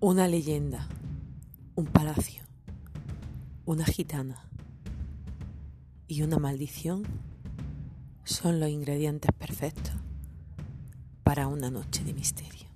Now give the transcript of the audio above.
Una leyenda, un palacio, una gitana y una maldición son los ingredientes perfectos para una noche de misterio.